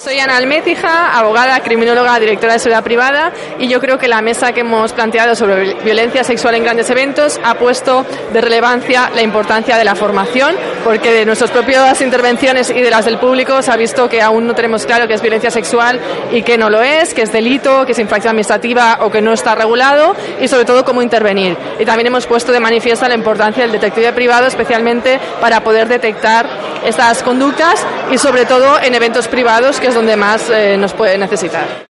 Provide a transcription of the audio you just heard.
Soy Ana Almécija, abogada, criminóloga, directora de seguridad privada y yo creo que la mesa que hemos planteado sobre violencia sexual en grandes eventos ha puesto de relevancia la importancia de la formación porque de nuestras propias intervenciones y de las del público se ha visto que aún no tenemos claro qué es violencia sexual y qué no lo es, que es delito, que es infracción administrativa o que no está regulado y sobre todo cómo intervenir. Y también hemos puesto de manifiesto la importancia del detective privado especialmente para poder detectar estas conductas y sobre todo en eventos privados que es donde más eh, nos puede necesitar.